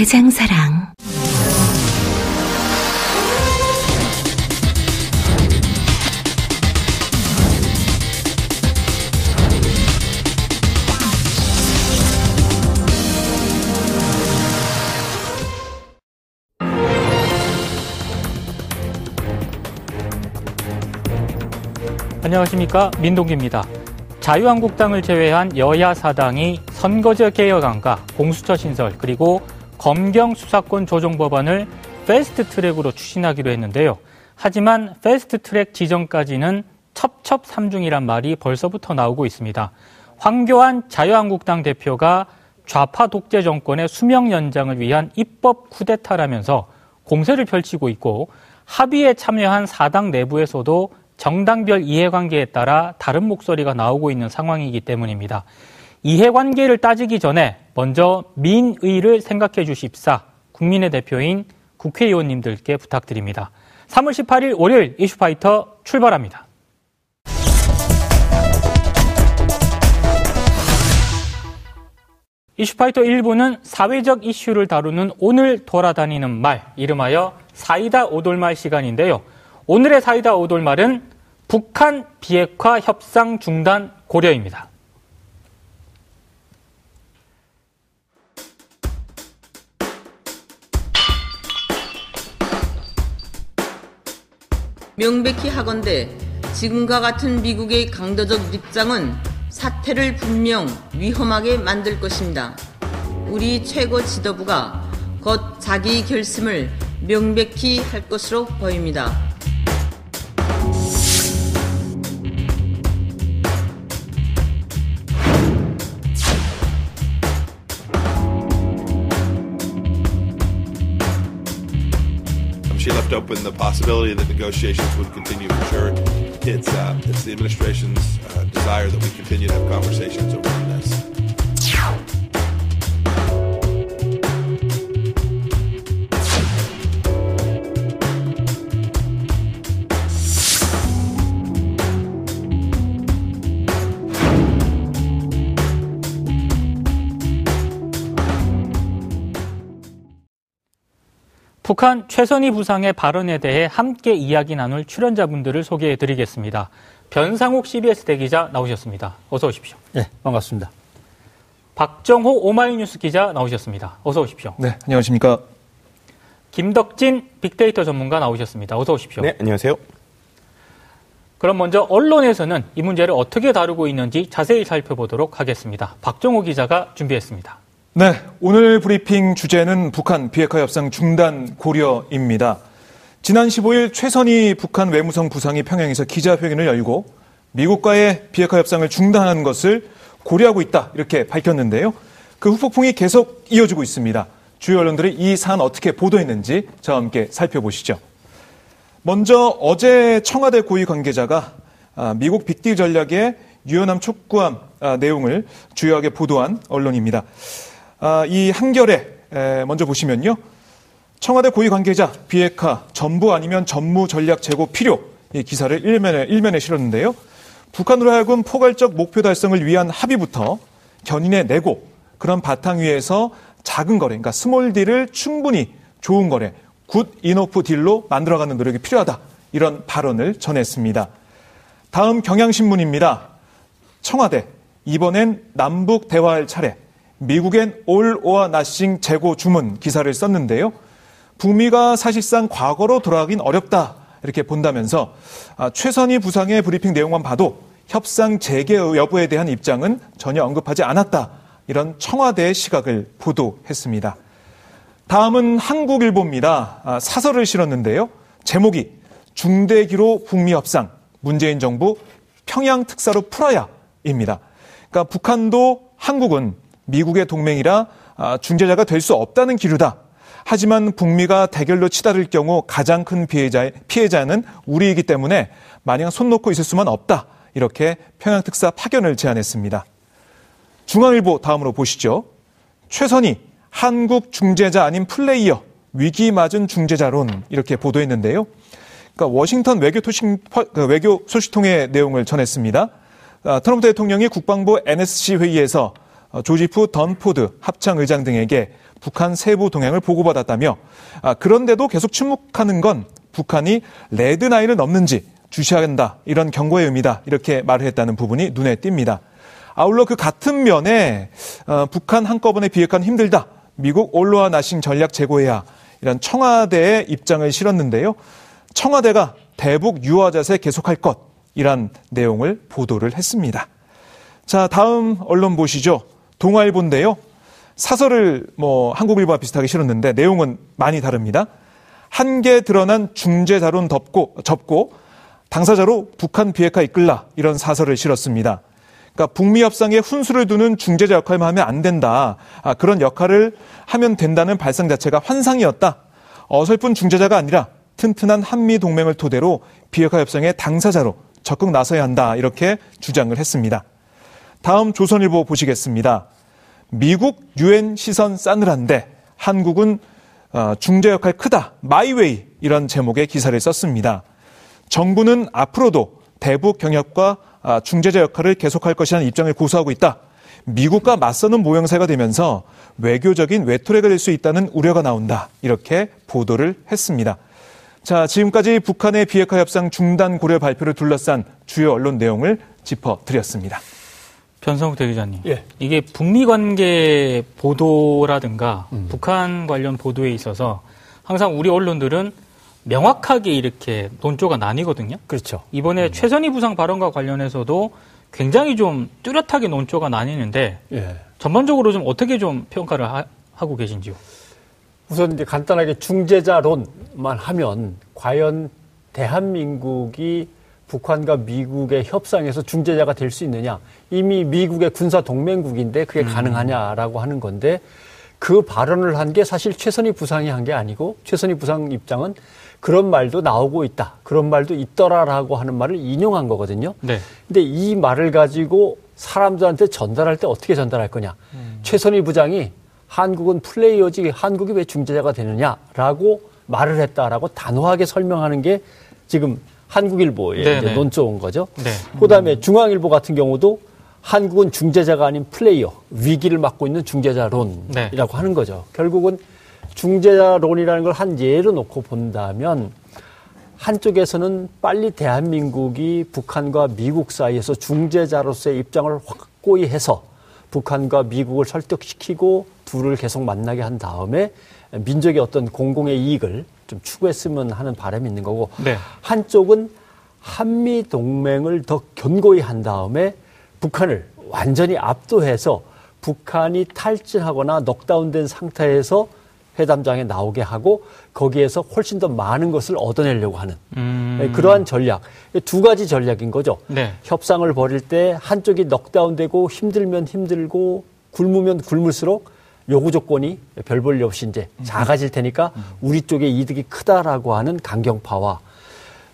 대장사랑. 안녕하십니까 민동기입니다. 자유한국당을 제외한 여야 사당이 선거제 개혁안과 공수처 신설 그리고 검경 수사권 조정 법안을 패스트 트랙으로 추진하기로 했는데요. 하지만 패스트 트랙 지정까지는 첩첩산중이란 말이 벌써부터 나오고 있습니다. 황교안 자유한국당 대표가 좌파 독재 정권의 수명 연장을 위한 입법 쿠데타라면서 공세를 펼치고 있고 합의에 참여한 사당 내부에서도 정당별 이해관계에 따라 다른 목소리가 나오고 있는 상황이기 때문입니다. 이해관계를 따지기 전에 먼저 민의를 생각해 주십사 국민의 대표인 국회의원님들께 부탁드립니다. 3월 18일 월요일 이슈파이터 출발합니다. 이슈파이터 1부는 사회적 이슈를 다루는 오늘 돌아다니는 말, 이름하여 사이다 오돌말 시간인데요. 오늘의 사이다 오돌말은 북한 비핵화 협상 중단 고려입니다. 명백히 하건대 지금과 같은 미국의 강도적 입장은 사태를 분명 위험하게 만들 것입니다. 우리 최고 지도부가 곧 자기 결심을 명백히 할 것으로 보입니다. Open the possibility that negotiations would continue for sure. It's, uh, it's the administration's uh, desire that we continue to have conversations over this. 북한 최선희 부상의 발언에 대해 함께 이야기 나눌 출연자분들을 소개해 드리겠습니다. 변상욱 CBS 대기자 나오셨습니다. 어서 오십시오. 네, 반갑습니다. 박정호 오마이뉴스 기자 나오셨습니다. 어서 오십시오. 네, 안녕하십니까. 김덕진 빅데이터 전문가 나오셨습니다. 어서 오십시오. 네, 안녕하세요. 그럼 먼저 언론에서는 이 문제를 어떻게 다루고 있는지 자세히 살펴보도록 하겠습니다. 박정호 기자가 준비했습니다. 네, 오늘 브리핑 주제는 북한 비핵화 협상 중단 고려입니다. 지난 15일 최선희 북한 외무성 부상이 평양에서 기자회견을 열고 미국과의 비핵화 협상을 중단하는 것을 고려하고 있다 이렇게 밝혔는데요. 그 후폭풍이 계속 이어지고 있습니다. 주요 언론들이 이 사안 어떻게 보도했는지 저와 함께 살펴보시죠. 먼저 어제 청와대 고위 관계자가 아, 미국 빅딜 전략의 유연함 촉구함 아, 내용을 주요하게 보도한 언론입니다. 아, 이 한겨레 먼저 보시면요. 청와대 고위 관계자 비핵화 전부 아니면 전무 전략 재고 필요 이 기사를 일면에 일면에 실었는데요. 북한으로 하여금 포괄적 목표 달성을 위한 합의부터 견인해 내고 그런 바탕 위에서 작은 거래, 그러니까 small deal을 충분히 좋은 거래, good enough deal로 만들어가는 노력이 필요하다. 이런 발언을 전했습니다. 다음 경향신문입니다. 청와대, 이번엔 남북 대화할 차례. 미국엔 올 오아 나싱 재고 주문 기사를 썼는데요. 북미가 사실상 과거로 돌아가긴 어렵다. 이렇게 본다면서 아, 최선희 부상의 브리핑 내용만 봐도 협상 재개 여부에 대한 입장은 전혀 언급하지 않았다. 이런 청와대의 시각을 보도했습니다. 다음은 한국일보입니다. 아, 사설을 실었는데요. 제목이 중대기로 북미 협상 문재인 정부 평양 특사로 풀어야입니다. 그러니까 북한도 한국은 미국의 동맹이라 아, 중재자가 될 수 없다는 기류다. 하지만 북미가 대결로 치달을 경우 가장 큰 피해자, 피해자는 우리이기 때문에 마냥 손 놓고 있을 수만 없다. 이렇게 평양 특사 파견을 제안했습니다. 중앙일보 다음으로 보시죠. 최선희 한국 중재자 아닌 플레이어 위기 맞은 중재자론 이렇게 보도했는데요. 그러니까 워싱턴 외교, 토신, 그 외교 소식통의 내용을 전했습니다. 아, 트럼프 대통령이 국방부 NSC 회의에서 어, 조지프 던포드 합창 의장 등에게 북한 세부 동향을 보고받았다며 아, 그런데도 계속 침묵하는 건 북한이 red line을 넘는지 주시한다 이런 경고의 의미다 이렇게 말을 했다는 부분이 눈에 띕니다. 아울러 그 같은 면에 어, 북한 한꺼번에 비핵화는 힘들다. 미국 올로아 나싱 전략 제고해야 이런 청와대의 입장을 실었는데요. 청와대가 대북 유화 자세 계속할 것 이란 내용을 보도를 했습니다. 자, 다음 언론 보시죠. 동아일보인데요. 사설을 뭐 한국일보와 비슷하게 실었는데 내용은 많이 다릅니다. 한계 드러난 중재자론 덮고 접고 당사자로 북한 비핵화 이끌라 이런 사설을 실었습니다. 그러니까 북미 협상에 훈수를 두는 중재자 역할만 하면 안 된다. 아, 그런 역할을 하면 된다는 발상 자체가 환상이었다. 어설픈 중재자가 아니라 튼튼한 한미 동맹을 토대로 비핵화 협상의 당사자로 적극 나서야 한다. 이렇게 주장을 했습니다. 다음 조선일보 보시겠습니다. 미국 유엔 시선 싸늘한데 한국은 어, 중재 역할 크다. 마이웨이 이런 제목의 기사를 썼습니다. 정부는 앞으로도 대북 경협과 아, 중재자 역할을 계속할 것이라는 입장을 고수하고 있다. 미국과 맞서는 모형새가 되면서 외교적인 외톨이가 될 수 있다는 우려가 나온다. 이렇게 보도를 했습니다. 자, 지금까지 북한의 비핵화 협상 중단 고려 발표를 둘러싼 주요 언론 내용을 짚어드렸습니다. 변성욱 대기자님. 예. 이게 북미 관계 보도라든가 음. 북한 관련 보도에 있어서 항상 우리 언론들은 명확하게 이렇게 논조가 나뉘거든요. 그렇죠. 이번에 음. 최선희 부상 발언과 관련해서도 굉장히 좀 뚜렷하게 논조가 나뉘는데 예. 전반적으로 좀 어떻게 좀 평가를 하, 고 계신지요? 우선 이제 간단하게 중재자론만 하면 과연 대한민국이 북한과 미국의 협상에서 중재자가 될 수 있느냐? 이미 미국의 군사 동맹국인데 그게 음. 가능하냐라고 하는 건데 그 발언을 한 게 사실 최선희 부상이 한 게 아니고 최선희 부상 입장은 그런 말도 나오고 있다. 그런 말도 있더라라고 하는 말을 인용한 거거든요. 네. 근데 이 말을 가지고 사람들한테 전달할 때 어떻게 전달할 거냐. 음. 최선희 부장이 한국은 플레이어지 한국이 왜 중재자가 되느냐라고 말을 했다라고 단호하게 설명하는 게 지금 한국일보에 네, 네. 논조인 거죠. 네. 그다음에 중앙일보 같은 경우도 한국은 중재자가 아닌 플레이어 위기를 맡고 있는 중재자론이라고 네. 하는 거죠. 결국은 중재자론이라는 걸 한 예로 놓고 본다면 한쪽에서는 빨리 대한민국이 북한과 미국 사이에서 중재자로서의 입장을 확고히 해서 북한과 미국을 설득시키고 둘을 계속 만나게 한 다음에 민족의 어떤 공공의 이익을 좀 추구했으면 하는 바람이 있는 거고 네. 한쪽은 한미 동맹을 더 견고히 한 다음에 북한을 완전히 압도해서 북한이 탈진하거나 넉다운된 상태에서 회담장에 나오게 하고 거기에서 훨씬 더 많은 것을 얻어내려고 하는 음. 네, 그러한 전략 두 가지 전략인 거죠. 네. 협상을 벌일 때 한쪽이 넉다운되고 힘들면 힘들고 굶으면 굶을수록 요구 조건이 별 볼 일 없이 이제 작아질 테니까 우리 쪽의 이득이 크다라고 하는 강경파와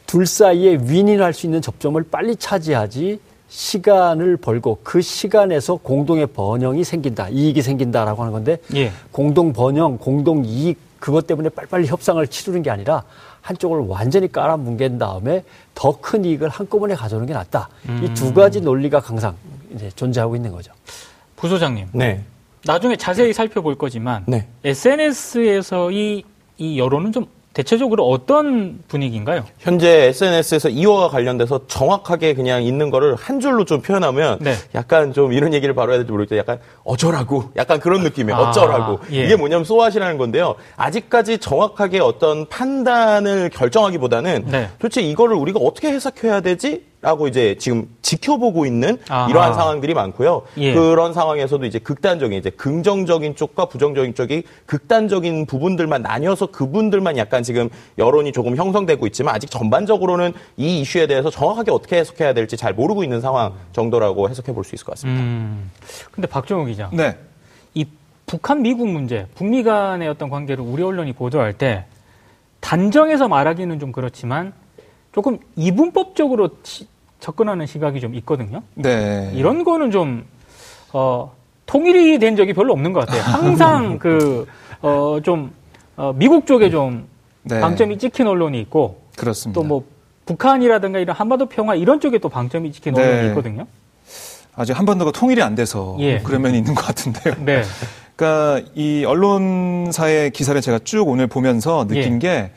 둘 사이에 윈윈할 수 있는 접점을 빨리 차지하지 시간을 벌고 그 시간에서 공동의 번영이 생긴다, 이익이 생긴다라고 하는 건데 예. 공동 번영, 공동 이익 그것 때문에 빨리빨리 협상을 치르는 게 아니라 한쪽을 완전히 깔아뭉갠 다음에 더 큰 이익을 한꺼번에 가져오는 게 낫다. 음. 이두 가지 논리가 항상 이제 존재하고 있는 거죠. 부소장님. 네. 나중에 자세히 살펴볼 거지만 네. SNS에서 이, 이 여론은 좀 대체적으로 어떤 분위기인가요? 현재 SNS에서 이어와 관련돼서 정확하게 그냥 있는 거를 한 줄로 좀 표현하면 네. 약간 좀 이런 얘기를 바로 해야 될지 모르겠는데 약간 어쩌라고 약간 그런 느낌이에요. 아, 어쩌라고. 예. 이게 뭐냐면 소아시라는 건데요. 아직까지 정확하게 어떤 판단을 결정하기보다는 네. 도대체 이거를 우리가 어떻게 해석해야 되지? 라고 이제 지금 지켜보고 있는 아하. 이러한 상황들이 많고요. 예. 그런 상황에서도 이제 극단적인 이제 긍정적인 쪽과 부정적인 쪽이 극단적인 부분들만 나뉘어서 그분들만 약간 지금 여론이 조금 형성되고 있지만 아직 전반적으로는 이 이슈에 대해서 정확하게 어떻게 해석해야 될지 잘 모르고 있는 상황 정도라고 해석해 볼 수 있을 것 같습니다. 음. 근데 박정우 기자. 네. 이 북한 미국 문제, 북미 간의 어떤 관계를 우리 언론이 보도할 때 단정해서 말하기는 좀 그렇지만 조금 이분법적으로 시, 접근하는 시각이 좀 있거든요. 네. 이런 거는 좀 어, 통일이 된 적이 별로 없는 것 같아요. 항상 그 어, 좀 어, 미국 쪽에 좀 네. 방점이 찍힌 언론이 있고 그렇습니다. 또 뭐 북한이라든가 이런 한반도 평화 이런 쪽에 또 방점이 찍힌 네. 언론이 있거든요. 아직 한반도가 통일이 안 돼서 예. 그런 면이 있는 것 같은데요. 네. 그러니까 이 언론사의 기사를 제가 쭉 오늘 보면서 느낀 예. 게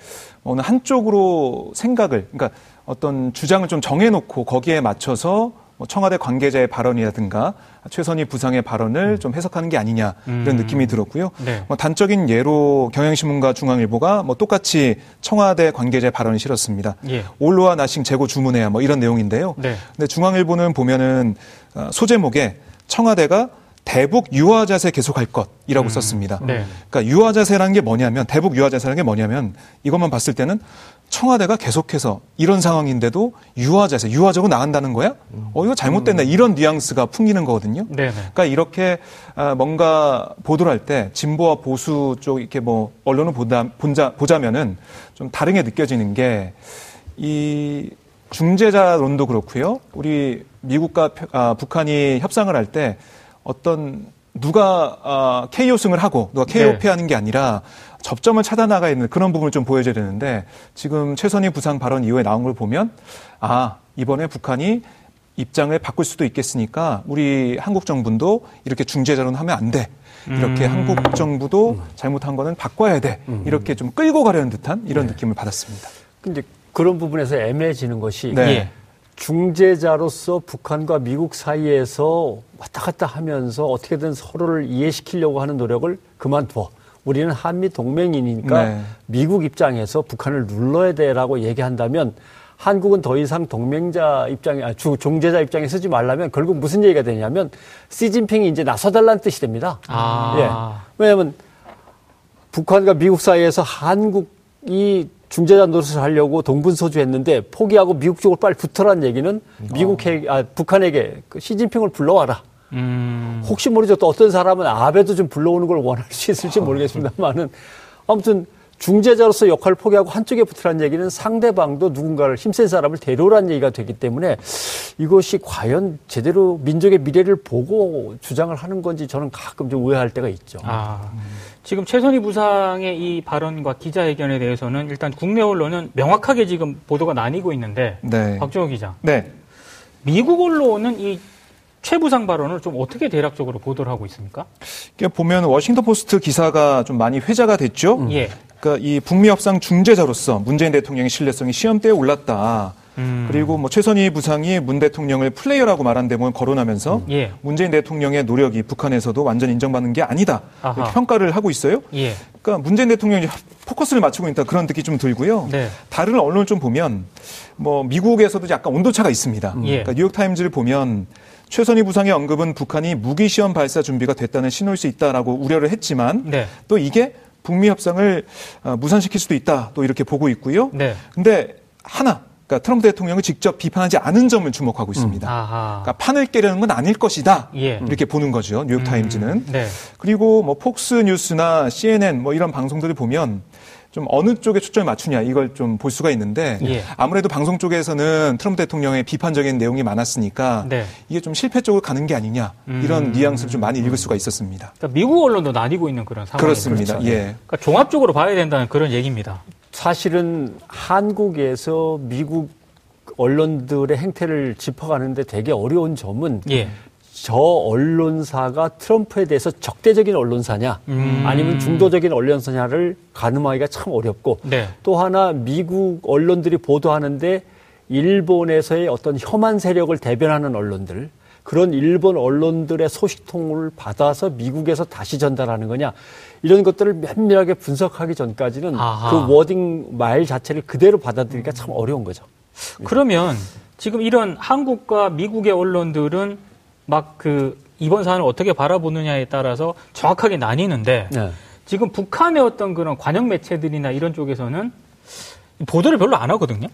어느 한쪽으로 생각을 그러니까 어떤 주장을 좀 정해놓고 거기에 맞춰서 뭐 청와대 관계자의 발언이라든가 최선희 부상의 발언을 음. 좀 해석하는 게 아니냐 이런 음. 느낌이 들었고요. 네. 뭐 단적인 예로 경향신문과 중앙일보가 뭐 똑같이 청와대 관계자의 발언을 실었습니다. 예. 올로와 나싱 재고 주문해야 뭐 이런 내용인데요. 네. 근데 중앙일보는 보면은 어, 소제목에 청와대가 대북 유화 자세 계속할 것이라고 음. 썼습니다. 네. 그러니까 유화 자세라는 게 뭐냐면 대북 유화 자세라는 게 뭐냐면 이것만 봤을 때는 청와대가 계속해서 이런 상황인데도 유화 자세, 유화적으로 나간다는 거야? 어, 이거 잘못됐네. 음. 이런 뉘앙스가 풍기는 거거든요. 네네. 그러니까 이렇게 아, 뭔가 보도를 할 때 진보와 보수 쪽 이렇게 뭐 언론을 보다, 본자, 보자면은 좀 다르게 느껴지는 게 이 중재자론도 그렇고요. 우리 미국과 아, 북한이 협상을 할 때 어떤 누가 아, KO 승을 하고 누가 KO 네. 패하는 게 아니라 접점을 차단나가 있는 그런 부분을 좀 보여줘야 되는데 지금 최선희 부상 발언 이후에 나온 걸 보면 아 이번에 북한이 입장을 바꿀 수도 있겠으니까 우리 한국 정부도 이렇게 중재자론 하면 안 돼. 이렇게 음. 한국 정부도 잘못한 거는 바꿔야 돼. 음. 이렇게 좀 끌고 가려는 듯한 이런 네. 느낌을 받았습니다. 근데 그런 부분에서 애매해지는 것이 네. 예. 중재자로서 북한과 미국 사이에서 왔다 갔다 하면서 어떻게든 서로를 이해시키려고 하는 노력을 그만둬. 우리는 한미 동맹이니까 네. 미국 입장에서 북한을 눌러야 돼라고 얘기한다면 한국은 더 이상 동맹자 입장에 아, 주 종제자 입장에 쓰지 말라면 결국 무슨 얘기가 되냐면 시진핑이 이제 나서달라는 뜻이 됩니다. 아. 예. 왜냐하면 북한과 미국 사이에서 한국이 중재자 노릇을 하려고 동분서주했는데 포기하고 미국 쪽으로 빨리 붙어라는 얘기는 미국에 아, 북한에게 그 시진핑을 불러와라. 음. 혹시 모르죠. 또 어떤 사람은 아베도 좀 불러오는 걸 원할 수 있을지 모르겠습니다만은 아무튼 중재자로서 역할을 포기하고 한쪽에 붙으라는 얘기는 상대방도 누군가를 힘센 사람을 데려오라는 얘기가 되기 때문에 이것이 과연 제대로 민족의 미래를 보고 주장을 하는 건지 저는 가끔 좀 의아할 때가 있죠. 아, 지금 최선희 부상의 이 발언과 기자회견에 대해서는 일단 국내 언론은 명확하게 지금 보도가 나뉘고 있는데 네. 박정호 기자. 네. 미국 언론은 이 최부상 발언을 좀 어떻게 대략적으로 보도를 하고 있습니까? 보면 워싱턴 포스트 기사가 좀 많이 회자가 됐죠. 음. 예. 그러니까 이 북미 협상 중재자로서 문재인 대통령의 신뢰성이 시험대에 올랐다. 음. 그리고 뭐 최선희 부상이 문 대통령을 플레이어라고 말한 대목을 거론하면서 음. 예. 문재인 대통령의 노력이 북한에서도 완전 인정받는 게 아니다 이렇게 평가를 하고 있어요. 예. 그러니까 문재인 대통령이 포커스를 맞추고 있다 그런 느낌이 좀 들고요. 네. 다른 언론을 좀 보면 뭐 미국에서도 약간 온도차가 있습니다. 예. 그러니까 뉴욕 타임즈를 보면 최선희 부상의 언급은 북한이 무기 시험 발사 준비가 됐다는 신호일 수 있다라고 우려를 했지만 네. 또 이게 북미 협상을 어, 무산시킬 수도 있다 또 이렇게 보고 있고요. 네. 근데 하나 그러니까 트럼프 대통령을 직접 비판하지 않은 점을 주목하고 있습니다. 음. 그러니까 판을 깨려는 건 아닐 것이다. 예. 이렇게 보는 거죠. 뉴욕 타임즈는. 음. 네. 그리고 뭐 폭스 뉴스나 CNN 뭐 이런 방송들을 보면 좀 어느 쪽에 초점을 맞추냐 이걸 좀 볼 수가 있는데 예. 아무래도 방송 쪽에서는 트럼프 대통령의 비판적인 내용이 많았으니까 네. 이게 좀 실패 쪽으로 가는 게 아니냐 이런 음. 뉘앙스를 좀 많이 읽을 수가 있었습니다. 그러니까 미국 언론도 나뉘고 있는 그런 상황이 그렇습니다. 그렇죠. 예. 그러니까 종합적으로 봐야 된다는 그런 얘기입니다. 사실은 한국에서 미국 언론들의 행태를 짚어가는데 되게 어려운 점은 예. 저 언론사가 트럼프에 대해서 적대적인 언론사냐 음. 아니면 중도적인 언론사냐를 가늠하기가 참 어렵고 네. 또 하나 미국 언론들이 보도하는데 일본에서의 어떤 혐한 세력을 대변하는 언론들 그런 일본 언론들의 소식통을 받아서 미국에서 다시 전달하는 거냐 이런 것들을 면밀하게 분석하기 전까지는 아하. 그 워딩 말 자체를 그대로 받아들이기가 참 어려운 거죠. 그러면 지금 이런 한국과 미국의 언론들은 막 그 이번 사안을 어떻게 바라보느냐에 따라서 정확하게 나뉘는데 네. 지금 북한의 어떤 그런 관영 매체들이나 이런 쪽에서는 보도를 별로 안 하거든요.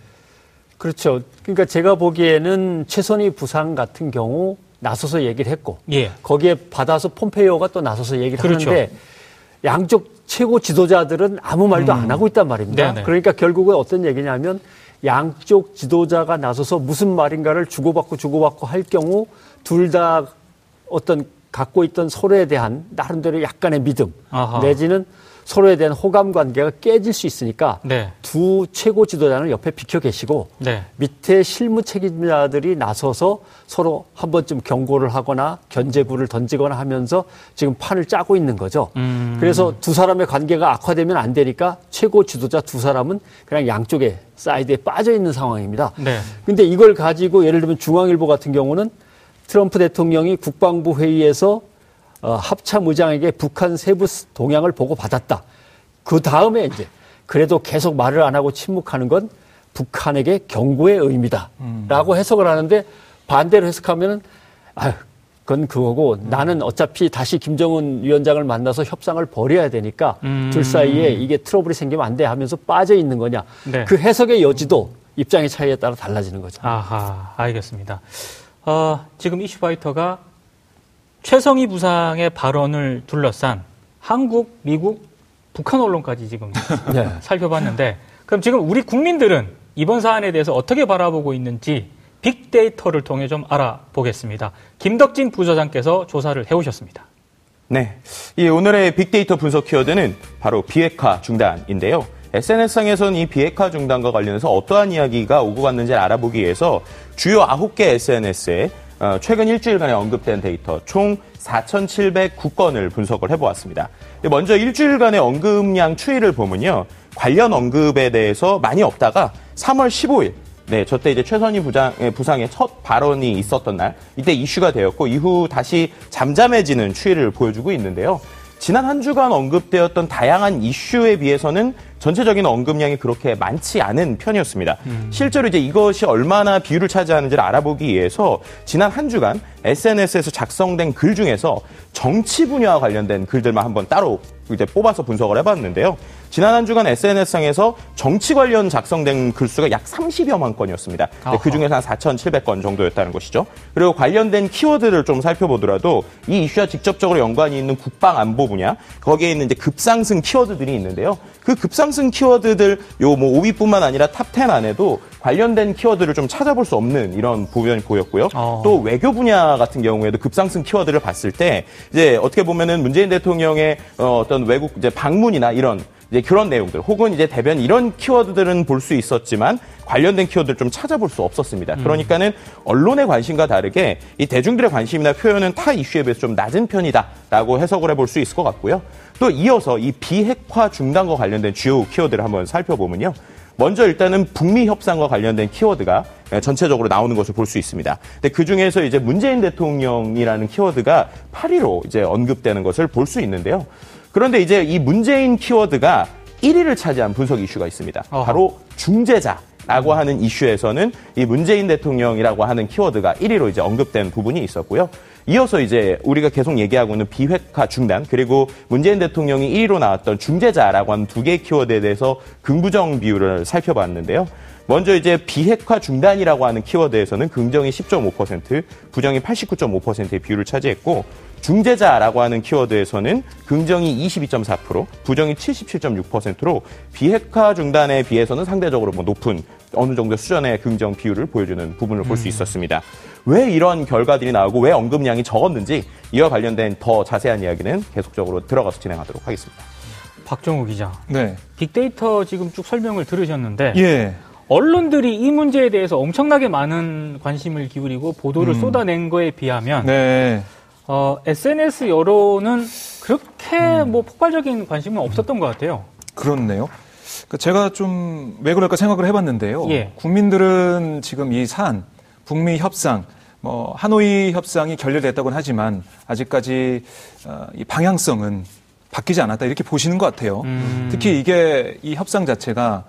그렇죠. 그러니까 제가 보기에는 최선희 부상 같은 경우 나서서 얘기를 했고 예. 거기에 받아서 폼페이오가 또 나서서 얘기를 그렇죠. 하는데 양쪽 최고 지도자들은 아무 말도 음. 안 하고 있단 말입니다. 네네. 그러니까 결국은 어떤 얘기냐면 양쪽 지도자가 나서서 무슨 말인가를 주고받고 주고받고 할 경우 둘 다 어떤 갖고 있던 서로에 대한 나름대로 약간의 믿음 아하. 내지는 서로에 대한 호감 관계가 깨질 수 있으니까 네. 두 최고 지도자는 옆에 비켜 계시고 네. 밑에 실무 책임자들이 나서서 서로 한 번쯤 경고를 하거나 견제구를 던지거나 하면서 지금 판을 짜고 있는 거죠. 음. 그래서 두 사람의 관계가 악화되면 안 되니까 최고 지도자 두 사람은 그냥 양쪽에 사이드에 빠져 있는 상황입니다. 네. 근데 이걸 가지고 예를 들면 중앙일보 같은 경우는 트럼프 대통령이 국방부 회의에서 어, 합참 의장에게 북한 세부 동향을 보고 받았다. 그 다음에 이제 그래도 계속 말을 안 하고 침묵하는 건 북한에게 경고의 의미다. 음. 라고 해석을 하는데 반대로 해석하면은 아유, 그건 그거고 음. 나는 어차피 다시 김정은 위원장을 만나서 협상을 벌여야 되니까 음. 둘 사이에 이게 트러블이 생기면 안 돼 하면서 빠져 있는 거냐. 네. 그 해석의 여지도 입장의 차이에 따라 달라지는 거죠. 아하, 알겠습니다. 어, 지금 이슈파이터가 최성희 부상의 발언을 둘러싼 한국, 미국, 북한 언론까지 지금 네. 살펴봤는데 그럼 지금 우리 국민들은 이번 사안에 대해서 어떻게 바라보고 있는지 빅데이터를 통해 좀 알아보겠습니다. 김덕진 부서장께서 조사를 해오셨습니다. 네. 이 오늘의 빅데이터 분석 키워드는 바로 비핵화 중단인데요. SNS상에서는 이 비핵화 중단과 관련해서 어떠한 이야기가 오고 갔는지를 알아보기 위해서 주요 9개 SNS에 어, 최근 일주일간에 언급된 데이터 총 4,709건을 분석을 해보았습니다. 먼저 일주일간의 언급량 추이를 보면요. 관련 언급에 대해서 많이 없다가 3월 15일 네, 저때 이제 최선희 부장, 예, 부상의 첫 발언이 있었던 날, 이때 이슈가 되었고, 이후 다시 잠잠해지는 추이를 보여주고 있는데요. 지난 한 주간 언급되었던 다양한 이슈에 비해서는 전체적인 언급량이 그렇게 많지 않은 편이었습니다. 음. 실제로 이제 이것이 얼마나 비율을 차지하는지를 알아보기 위해서 지난 한 주간 SNS에서 작성된 글 중에서 정치 분야와 관련된 글들만 한번 따로 이제 뽑아서 분석을 해봤는데요. 지난 한 주간 SNS상에서 정치 관련 작성된 글수가 약 30여만 건이었습니다. 그 중에서 한 4,700건 정도였다는 것이죠. 그리고 관련된 키워드를 좀 살펴보더라도 이 이슈와 직접적으로 연관이 있는 국방 안보 분야, 거기에 있는 이제 급상승 키워드들이 있는데요. 그 급상승 키워드들 요 뭐 5위뿐만 아니라 top 10 안에도 관련된 키워드를 좀 찾아볼 수 없는 이런 부분이 보였고요. 어. 또 외교 분야 같은 경우에도 급상승 키워드를 봤을 때 이제 어떻게 보면은 문재인 대통령의 어, 어떤 외국 이제 방문이나 이런 이제 그런 내용들 혹은 이제 대변 이런 키워드들은 볼 수 있었지만 관련된 키워드를 좀 찾아볼 수 없었습니다. 음. 그러니까는 언론의 관심과 다르게 이 대중들의 관심이나 표현은 타 이슈에 비해서 좀 낮은 편이다라고 해석을 해볼 수 있을 것 같고요. 또 이어서 이 비핵화 중단과 관련된 주요 키워드를 한번 살펴보면요. 먼저 일단은 북미 협상과 관련된 키워드가 전체적으로 나오는 것을 볼 수 있습니다. 근데 그 중에서 이제 문재인 대통령이라는 키워드가 8위로 이제 언급되는 것을 볼 수 있는데요. 그런데 이제 이 문재인 키워드가 1위를 차지한 분석 이슈가 있습니다. 어허. 바로 중재자. 라고 하는 이슈에서는 이 문재인 대통령이라고 하는 키워드가 1위로 이제 언급된 부분이 있었고요. 이어서 이제 우리가 계속 얘기하고 있는 비핵화 중단 그리고 문재인 대통령이 1위로 나왔던 중재자라고 하는 두 개의 키워드에 대해서 긍부정 비율을 살펴봤는데요. 먼저 이제 비핵화 중단이라고 하는 키워드에서는 긍정이 10.5%, 부정이 89.5%의 비율을 차지했고 중재자라고 하는 키워드에서는 긍정이 22.4%, 부정이 77.6%로 비핵화 중단에 비해서는 상대적으로 뭐 높은 어느 정도 수준의 긍정 비율을 보여주는 부분을 볼수 음. 있었습니다. 왜 이런 결과들이 나오고 왜 언급량이 적었는지 이와 관련된 더 자세한 이야기는 계속적으로 들어가서 진행하도록 하겠습니다. 박정우 기자. 네. 빅데이터 지금 쭉 설명을 들으셨는데 예. 언론들이 이 문제에 대해서 엄청나게 많은 관심을 기울이고 보도를 음. 쏟아낸 거에 비하면 네. 어, SNS 여론은 그렇게 음. 뭐 폭발적인 관심은 없었던 것 같아요. 그렇네요. 그 제가 좀 왜 그럴까 생각을 해봤는데요. 예. 국민들은 지금 이 사안, 북미 협상, 뭐 하노이 협상이 결렬됐다고는 하지만 아직까지 어, 이 방향성은 바뀌지 않았다 이렇게 보시는 것 같아요. 음. 특히 이게 이 협상 자체가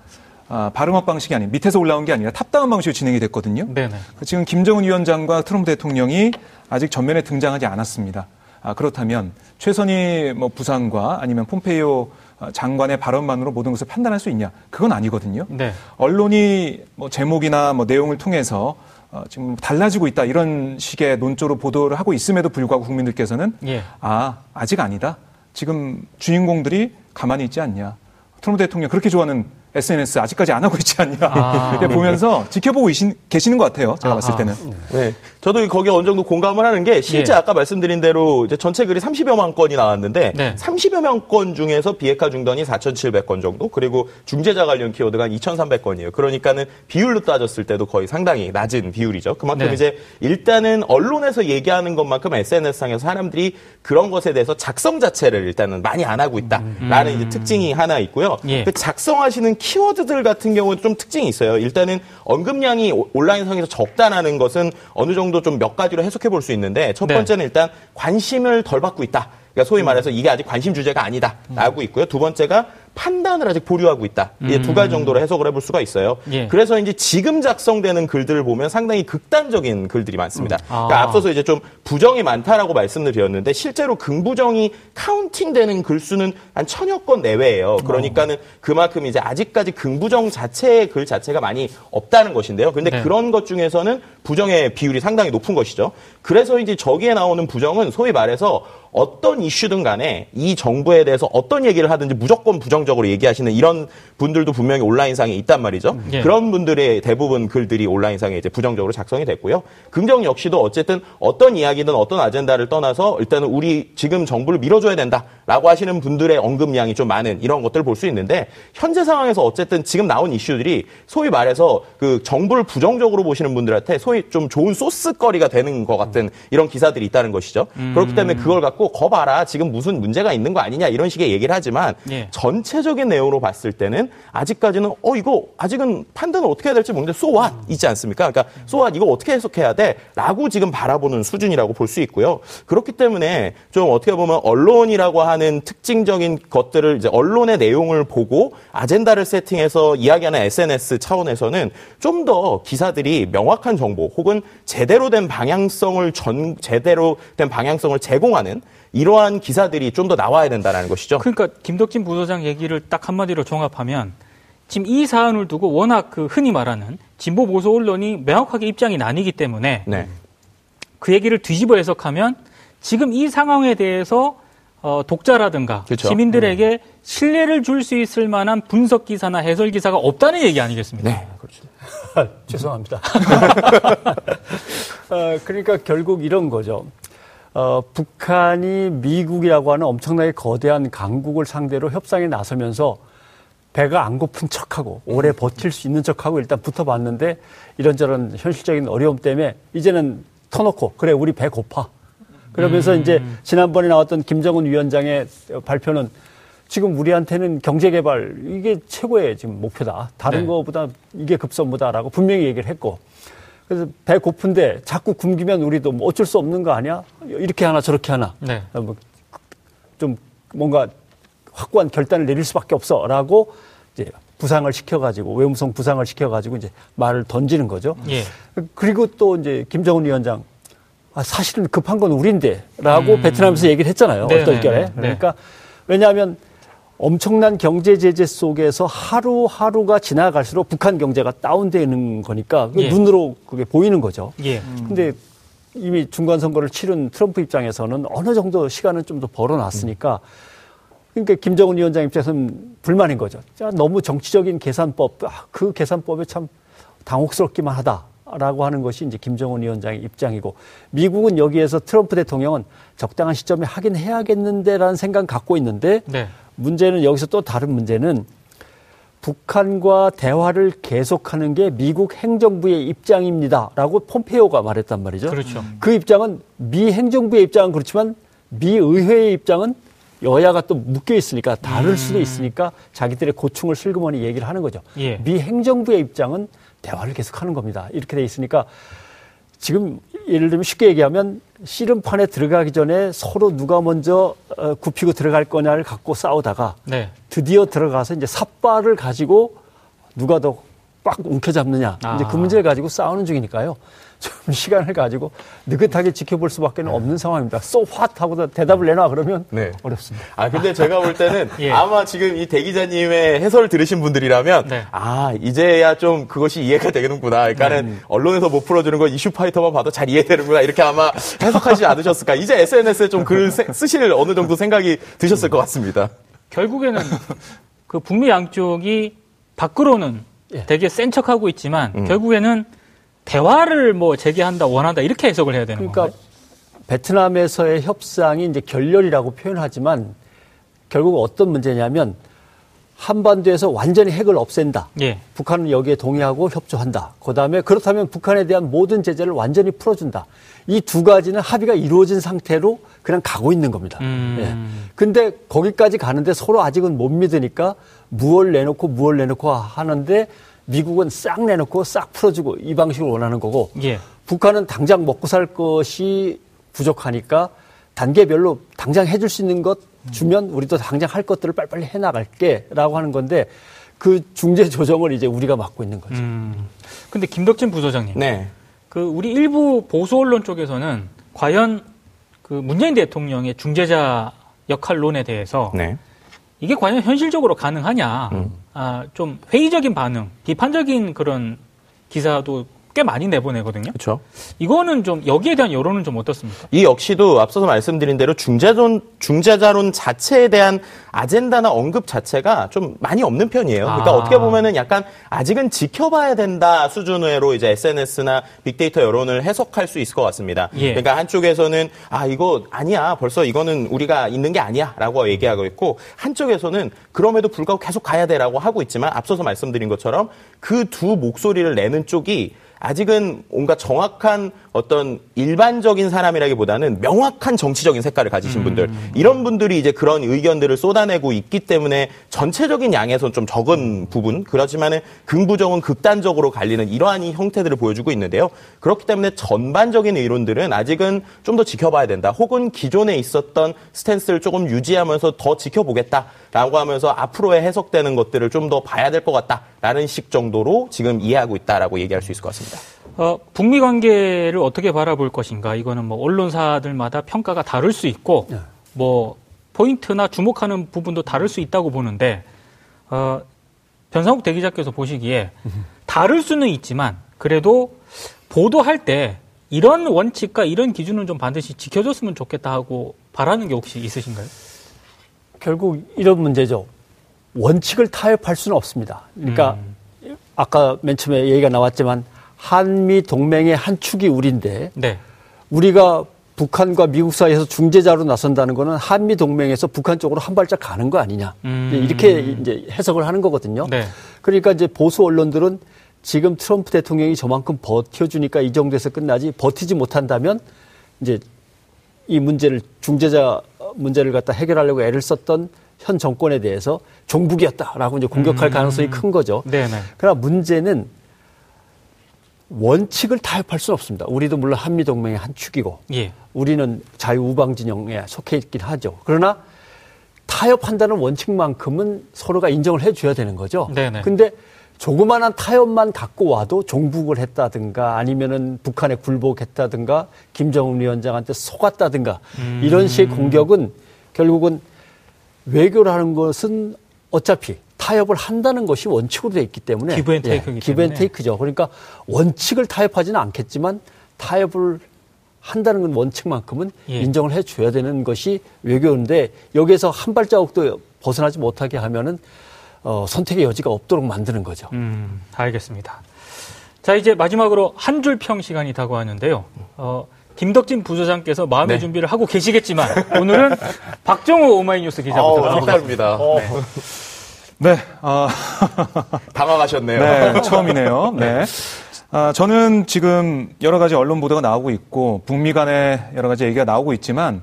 아, 발음업 방식이 아닌 밑에서 올라온 게 아니라 탑다운 방식으로 진행이 됐거든요. 네네. 지금 김정은 위원장과 트럼프 대통령이 아직 전면에 등장하지 않았습니다. 아, 그렇다면 최선희 뭐 부상과 아니면 폼페이오 어, 장관의 발언만으로 모든 것을 판단할 수 있냐? 그건 아니거든요. 네. 언론이 뭐 제목이나 뭐 내용을 통해서 어, 지금 달라지고 있다 이런 식의 논조로 보도를 하고 있음에도 불구하고 국민들께서는 예. 아 아직 아니다. 지금 주인공들이 가만히 있지 않냐. 트럼프 대통령 그렇게 좋아하는 SNS 아직까지 안 하고 있지 않냐. 아, 보면서 지켜보고 계시는 것 같아요. 제가 아 봤을 때는. 네. 저도 거기에 어느 정도 공감을 하는 게 실제 예. 아까 말씀드린 대로 이제 전체 글이 30여만 건이 나왔는데 네. 30여만 건 중에서 비핵화 중단이 4,700건 정도 그리고 중재자 관련 키워드가 한 2,300건이에요. 그러니까는 비율로 따졌을 때도 거의 상당히 낮은 비율이죠. 그만큼 네. 이제 일단은 언론에서 얘기하는 것만큼 SNS상에서 사람들이 그런 것에 대해서 작성 자체를 일단은 많이 안 하고 있다라는 음. 이제 특징이 하나 있고요. 예. 그 작성하시는 키워드들 같은 경우는 좀 특징이 있어요. 일단은 언급량이 온라인상에서 적다라는 것은 어느 정도 좀 몇 가지로 해석해 볼 수 있는데 첫 네. 번째는 네. 일단 관심을 덜 받고 있다. 그러니까 소위 말해서 이게 아직 관심 주제가 아니다라고 있고요. 두 번째가 판단을 아직 보류하고 있다. 음. 두 가지 정도로 해석을 해볼 수가 있어요. 예. 그래서 이제 지금 작성되는 글들을 보면 상당히 극단적인 글들이 많습니다. 음. 아. 그러니까 앞서서 이제 좀 부정이 많다라고 말씀을 드렸는데 실제로 긍부정이 카운팅되는 글수는 한 천여 건 내외예요. 그러니까는 그만큼 이제 아직까지 긍부정 자체의 글 자체가 많이 없다는 것인데요. 그런데 네. 그런 것 중에서는 부정의 비율이 상당히 높은 것이죠. 그래서 이제 저기에 나오는 부정은 소위 말해서 어떤 이슈든 간에 이 정부에 대해서 어떤 얘기를 하든지 무조건 부정적으로 얘기하시는 이런 분들도 분명히 온라인상에 있단 말이죠. 예. 그런 분들의 대부분 글들이 온라인상에 이제 부정적으로 작성이 됐고요. 긍정 역시도 어쨌든 어떤 이야기든 어떤 아젠다를 떠나서 일단은 우리 지금 정부를 밀어줘야 된다라고 하시는 분들의 언급량이 좀 많은 이런 것들을 볼 수 있는데 현재 상황에서 어쨌든 지금 나온 이슈들이 소위 말해서 그 정부를 부정적으로 보시는 분들한테 소위 좀 좋은 소스거리가 되는 것 같은 이런 기사들이 있다는 것이죠. 음. 그렇기 때문에 그걸 갖고 거 봐라 지금 무슨 문제가 있는 거 아니냐 이런 식의 얘기를 하지만 예. 전체적인 내용으로 봤을 때는 아직까지는 어 이거 아직은 판단을 어떻게 해야 될지 모르는데 소왓 있지 않습니까? 그러니까 소왓 이거 어떻게 해석해야 돼?라고 지금 바라보는 수준이라고 볼 수 있고요. 그렇기 때문에 좀 어떻게 보면 언론이라고 하는 특징적인 것들을 이제 언론의 내용을 보고 아젠다를 세팅해서 이야기하는 SNS 차원에서는 좀 더 기사들이 명확한 정보 혹은 제대로 된 방향성을 전 제대로 된 방향성을 제공하는 이러한 기사들이 좀 더 나와야 된다는 것이죠. 그러니까 김덕진 부소장 얘기를 딱 한마디로 종합하면 지금 이 사안을 두고 워낙 그 흔히 말하는 진보 보수 언론이 명확하게 입장이 나뉘기 때문에 네. 그 얘기를 뒤집어 해석하면 지금 이 상황에 대해서 어, 독자라든가 그렇죠. 시민들에게 음. 신뢰를 줄 수 있을 만한 분석 기사나 해설 기사가 없다는 얘기 아니겠습니까? 네, 그렇죠. 죄송합니다. 어, 그러니까 결국 이런 거죠. 어, 북한이 미국이라고 하는 엄청나게 거대한 강국을 상대로 협상에 나서면서 배가 안 고픈 척하고 오래 버틸 수 있는 척하고 일단 붙어봤는데 이런저런 현실적인 어려움 때문에 이제는 터놓고 그래 우리 배 고파 그러면서 음. 이제 지난번에 나왔던 김정은 위원장의 발표는 지금 우리한테는 경제개발 이게 최고의 지금 목표다 다른 네. 거보다 이게 급선무다라고 분명히 얘기를 했고 그래서 배 고픈데 자꾸 굶기면 우리도 뭐 어쩔 수 없는 거 아니야? 이렇게 하나 저렇게 하나. 네. 어, 뭐좀 뭔가 확고한 결단을 내릴 수밖에 없어라고 이제 부상을 시켜가지고 외무성 부상을 시켜가지고 이제 말을 던지는 거죠. 예. 그리고 또 이제 김정은 위원장 아, 사실은 급한 건 우리인데라고 음. 베트남에서 얘기를 했잖아요. 네, 어떨 결에. 네, 네. 그러니까 왜냐하면 엄청난 경제 제재 속에서 하루하루가 지나갈수록 북한 경제가 다운되는 거니까 예. 눈으로 그게 보이는 거죠. 예. 음. 근데 이미 중간 선거를 치른 트럼프 입장에서는 어느 정도 시간은 좀 더 벌어놨으니까 그러니까 김정은 위원장 입장에서는 불만인 거죠. 자, 너무 정치적인 계산법, 아, 그 계산법에 참 당혹스럽기만 하다라고 하는 것이 이제 김정은 위원장의 입장이고 미국은 여기에서 트럼프 대통령은 적당한 시점에 하긴 해야겠는데라는 생각 갖고 있는데 네. 문제는 여기서 또 다른 문제는 북한과 대화를 계속하는 게 미국 행정부의 입장입니다라고 폼페이오가 말했단 말이죠. 그렇죠. 그 입장은 미 행정부의 입장은 그렇지만 미 의회의 입장은 여야가 또 묶여 있으니까 다를 음. 수도 있으니까 자기들의 고충을 슬그머니 얘기를 하는 거죠. 예. 미 행정부의 입장은 대화를 계속하는 겁니다. 이렇게 돼 있으니까 지금 예를 들면 쉽게 얘기하면 씨름판에 들어가기 전에 서로 누가 먼저 어, 굽히고 들어갈 거냐를 갖고 싸우다가 네. 드디어 들어가서 이제 삿발을 가지고 누가 더 꽉 움켜잡느냐. 아. 이제 그 문제를 가지고 싸우는 중이니까요. 좀 시간을 가지고 느긋하게 지켜볼 수밖에 는 네. 없는 상황입니다. 쏘화 하고 대답을 내놔 그러면 네. 어렵습니다. 아 근데 제가 볼 때는 예. 아마 지금 이 대기자님의 해설을 들으신 분들이라면 네. 아 이제야 좀 그것이 이해가 되는구나. 그러니까는 음. 언론에서 못 풀어주는 거 이슈 파이터만 봐도 잘 이해되는구나 이렇게 아마 해석하지 않으셨을까. 이제 SNS에 좀 글 쓰실 어느 정도 생각이 드셨을 것 같습니다. 결국에는 그 북미 양쪽이 밖으로는 예. 되게 센 척하고 있지만 음. 결국에는 대화를 뭐 재개한다 원한다 이렇게 해석을 해야 되는 그러니까 건가요? 베트남에서의 협상이 이제 결렬이라고 표현하지만 결국 어떤 문제냐면 한반도에서 완전히 핵을 없앤다. 예. 북한은 여기에 동의하고 협조한다. 그다음에 그렇다면 북한에 대한 모든 제재를 완전히 풀어준다. 이 두 가지는 합의가 이루어진 상태로 그냥 가고 있는 겁니다. 음. 예. 근데 거기까지 가는데 서로 아직은 못 믿으니까 무얼 내놓고 무얼 내놓고 하는데 미국은 싹 내놓고 싹 풀어주고 이 방식을 원하는 거고 예. 북한은 당장 먹고 살 것이 부족하니까 단계별로 당장 해줄 수 있는 것 주면 우리도 당장 할 것들을 빨리빨리 해나갈게라고 하는 건데 그 중재 조정을 이제 우리가 맡고 있는 거죠. 음. 근데 김덕진 부소장님, 네. 그 우리 일부 보수 언론 쪽에서는 과연 그 문재인 대통령의 중재자 역할론에 대해서 네. 이게 과연 현실적으로 가능하냐? 음. 아, 좀 회의적인 반응, 비판적인 그런 기사도 꽤 많이 내보내거든요. 그렇죠. 이거는 좀 여기에 대한 여론은 좀 어떻습니까? 이 역시도 앞서서 말씀드린 대로 중재론 중재자론 자체에 대한 아젠다나 언급 자체가 좀 많이 없는 편이에요. 그러니까 아. 어떻게 보면은 약간 아직은 지켜봐야 된다 수준으로 이제 SNS나 빅데이터 여론을 해석할 수 있을 것 같습니다. 예. 그러니까 한쪽에서는 아 이거 아니야 벌써 이거는 우리가 있는 게 아니야라고 얘기하고 있고 한쪽에서는 그럼에도 불구하고 계속 가야 돼라고 하고 있지만 앞서서 말씀드린 것처럼 그 두 목소리를 내는 쪽이 아직은 뭔가 정확한 어떤 일반적인 사람이라기보다는 명확한 정치적인 색깔을 가지신 분들 음. 이런 분들이 이제 그런 의견들을 쏟아내고 있기 때문에 전체적인 양에서 좀 적은 부분 그렇지만은 긍부정은 극단적으로 갈리는 이러한 형태들을 보여주고 있는데요. 그렇기 때문에 전반적인 의론들은 아직은 좀 더 지켜봐야 된다. 혹은 기존에 있었던 스탠스를 조금 유지하면서 더 지켜보겠다라고 하면서 앞으로의 해석되는 것들을 좀 더 봐야 될 것 같다라는 식 정도로 지금 이해하고 있다라고 얘기할 수 있을 것 같습니다. 어, 북미 관계를 어떻게 바라볼 것인가 이거는 뭐 언론사들마다 평가가 다를 수 있고 네. 뭐 포인트나 주목하는 부분도 다를 수 있다고 보는데 어, 변상욱 대기자께서 보시기에 다를 수는 있지만 그래도 보도할 때 이런 원칙과 이런 기준은 좀 반드시 지켜줬으면 좋겠다 하고 바라는 게 혹시 있으신가요? 결국 이런 문제죠. 원칙을 타협할 수는 없습니다. 그러니까 음. 아까 맨 처음에 얘기가 나왔지만 한미 동맹의 한 축이 우리인데 네. 우리가 북한과 미국 사이에서 중재자로 나선다는 거는 한미 동맹에서 북한 쪽으로 한 발짝 가는 거 아니냐 음. 이렇게 이제 해석을 하는 거거든요. 네. 그러니까 이제 보수 언론들은 지금 트럼프 대통령이 저만큼 버텨주니까 이 정도에서 끝나지 버티지 못한다면 이제 이 문제를 중재자 문제를 갖다 해결하려고 애를 썼던 현 정권에 대해서 종북이었다라고 이제 공격할 음. 가능성이 큰 거죠. 네네. 그러나 문제는 원칙을 타협할 수는 없습니다. 우리도 물론 한미 동맹의 한 축이고 예. 우리는 자유 우방 진영에 속해 있긴 하죠. 그러나 타협한다는 원칙만큼은 서로가 인정을 해줘야 되는 거죠. 네네. 근데 조그마한 타협만 갖고 와도 종북을 했다든가 아니면은 북한에 굴복했다든가 김정은 위원장한테 속았다든가 음. 이런 식의 공격은 결국은 외교라는 것은 어차피 타협을 한다는 것이 원칙으로 되어 있기 때문에 기브앤테이크기 예, 기브앤테이크죠. 그러니까 원칙을 타협하지는 않겠지만 타협을 한다는 건 원칙만큼은 예. 인정을 해줘야 되는 것이 외교인데 여기에서 한 발자국도 벗어나지 못하게 하면은 어, 선택의 여지가 없도록 만드는 거죠. 음, 알겠습니다. 자 이제 마지막으로 한 줄 평 시간이 다가왔는데요. 어, 김덕진 부소장께서 마음의 네. 준비를 하고 계시겠지만 오늘은 박정우 오마이뉴스 기자부터 어, 색다릅니다. 네. 네. 아... 당황하셨네요. 네, 처음이네요. 네. 아, 저는 지금 여러 가지 언론 보도가 나오고 있고 북미 간의 여러 가지 얘기가 나오고 있지만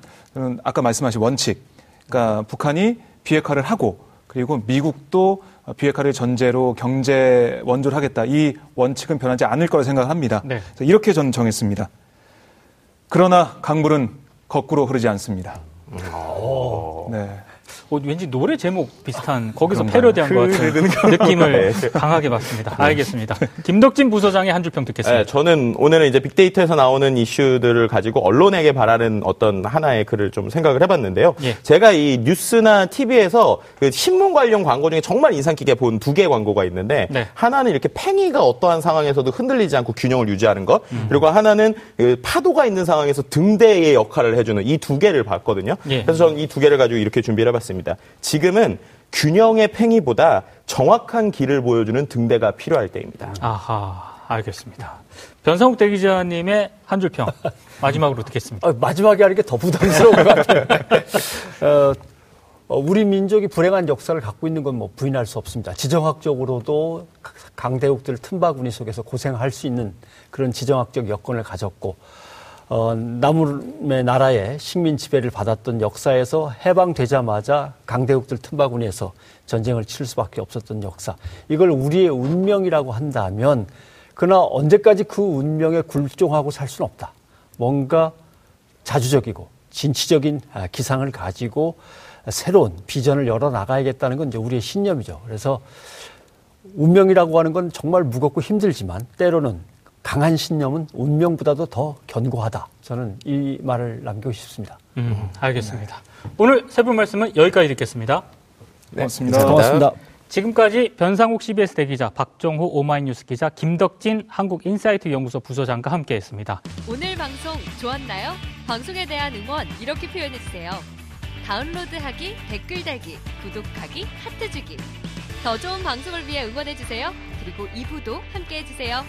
아까 말씀하신 원칙, 그러니까 북한이 비핵화를 하고 그리고 미국도 비핵화를 전제로 경제 원조를 하겠다. 이 원칙은 변하지 않을 거라 생각합니다. 네. 이렇게 저는 정했습니다. 그러나 강물은 거꾸로 흐르지 않습니다. 오. 네. 어, 왠지 노래 제목 비슷한 거기서 패러디한 것 같은 느낌을 네. 강하게 받습니다. 네. 알겠습니다. 김덕진 부서장의 한 줄 평 듣겠습니다. 네, 저는 오늘은 이제 빅데이터에서 나오는 이슈들을 가지고 언론에게 바라는 어떤 하나의 글을 좀 생각을 해봤는데요. 예. 제가 이 뉴스나 TV에서 그 신문 관련 광고 중에 정말 인상 깊게 본 두개 광고가 있는데 네. 하나는 이렇게 팽이가 어떠한 상황에서도 흔들리지 않고 균형을 유지하는 것 음. 그리고 하나는 그 파도가 있는 상황에서 등대의 역할을 해주는 이 두 개를 봤거든요. 예. 그래서 저는 이 두 개를 가지고 이렇게 준비를 해봤습니다. 지금은 균형의 팽이보다 정확한 길을 보여주는 등대가 필요할 때입니다. 아하, 알겠습니다. 변상욱 대기자님의 한 줄 평 마지막으로 듣겠습니다. 아, 마지막에 하는 게 더 부담스러운 것 같아요. 어, 어, 우리 민족이 불행한 역사를 갖고 있는 건 뭐 부인할 수 없습니다. 지정학적으로도 강대국들 틈바구니 속에서 고생할 수 있는 그런 지정학적 여건을 가졌고 어, 남의 나라의 식민 지배를 받았던 역사에서 해방되자마자 강대국들 틈바구니에서 전쟁을 칠 수밖에 없었던 역사. 이걸 우리의 운명이라고 한다면 그러나 언제까지 그 운명에 굴종하고 살 수는 없다. 뭔가 자주적이고 진취적인 아, 기상을 가지고 새로운 비전을 열어 나가야겠다는 건 이제 우리의 신념이죠. 그래서 운명이라고 하는 건 정말 무겁고 힘들지만 때로는 강한 신념은 운명보다도 더 견고하다. 저는 이 말을 남기고 싶습니다. 음, 알겠습니다. 네. 오늘 세 분 말씀은 여기까지 듣겠습니다. 네, 고맙습니다. 고맙습니다. 지금까지 변상욱 CBS 대기자, 박정호 오마이뉴스 기자, 김덕진 한국인사이트 연구소 부소장과 함께했습니다. 오늘 방송 좋았나요? 방송에 대한 응원 이렇게 표현해주세요. 다운로드하기, 댓글 달기, 구독하기, 하트 주기. 더 좋은 방송을 위해 응원해주세요. 그리고 2부도 함께해주세요.